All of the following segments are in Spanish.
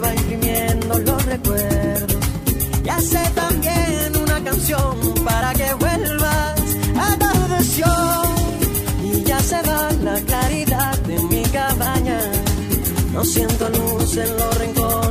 va imprimiendo los recuerdos. Y hace también una canción para que vuelvas. Atardeció y ya se va la claridad de mi cabaña. No siento luz en los rincones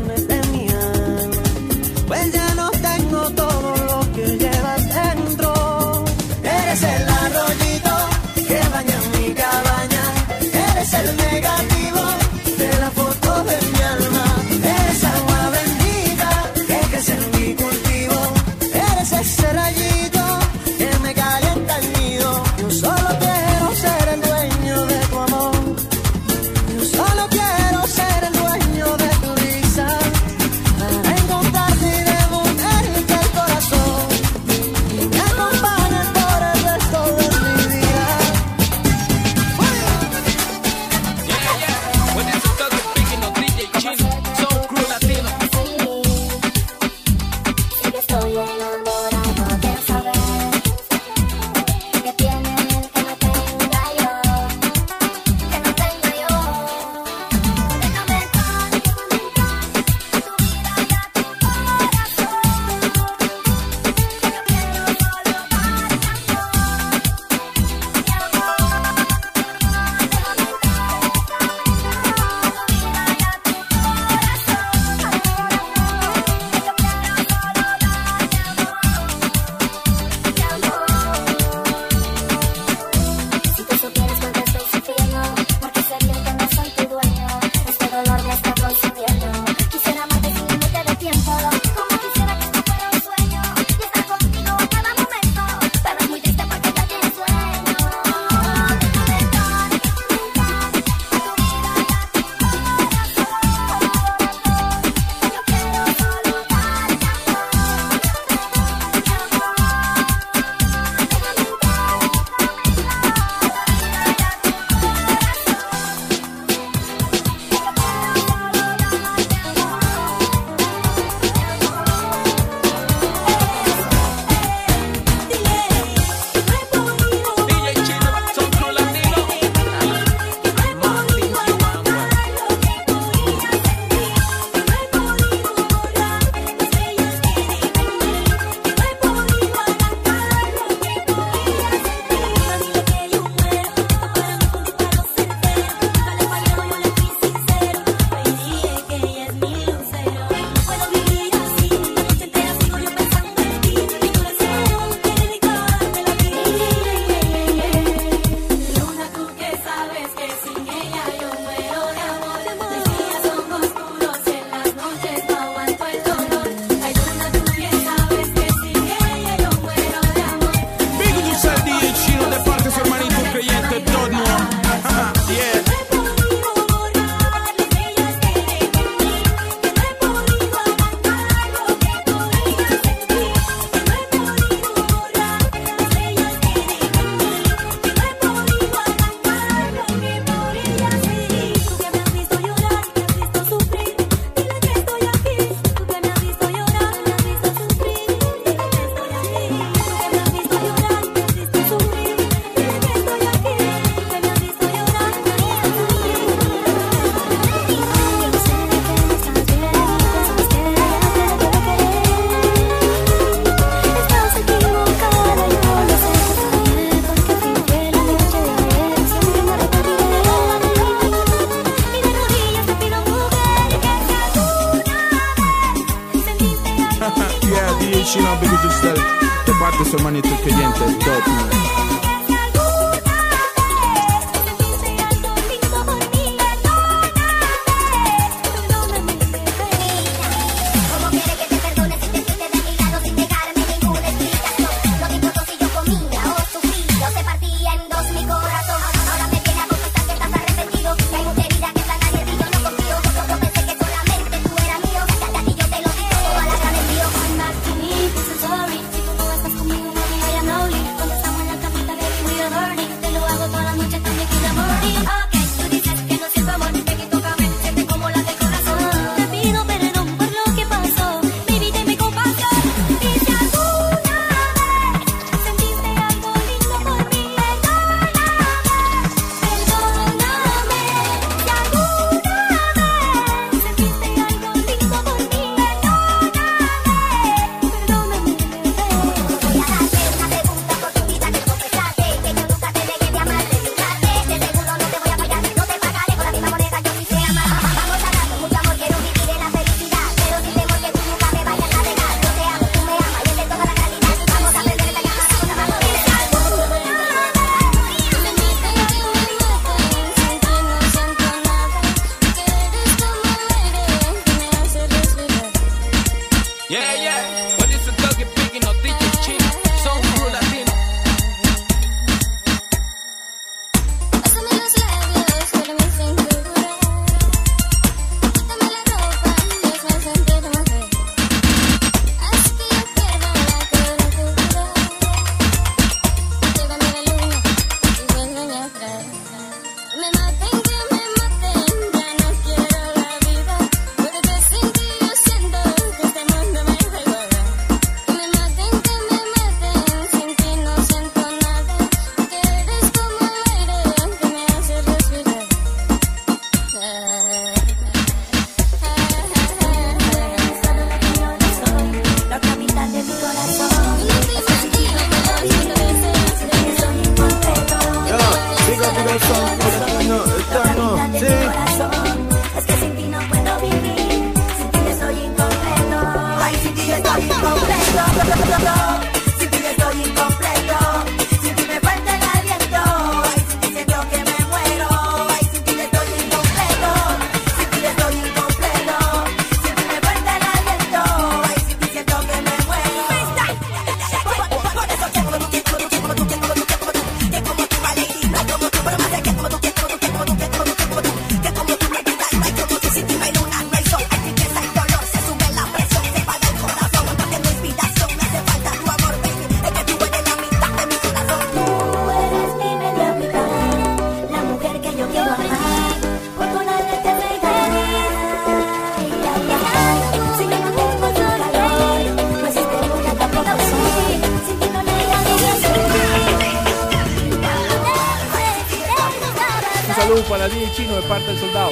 parte su hermanito parte del soldado.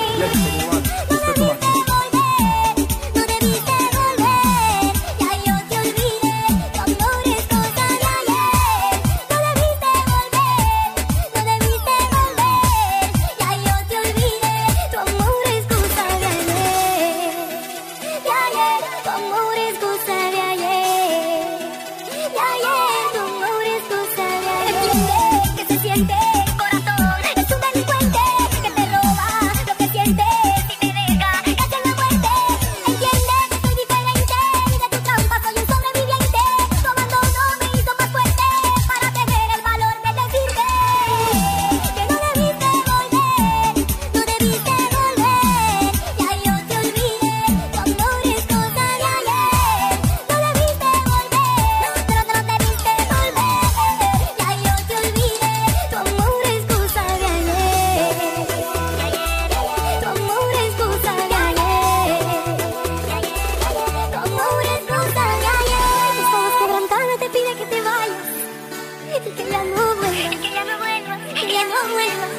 que ya no vuelvas, que ya no vuelvas, que ya no vuelvas.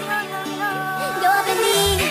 Yo aprendí.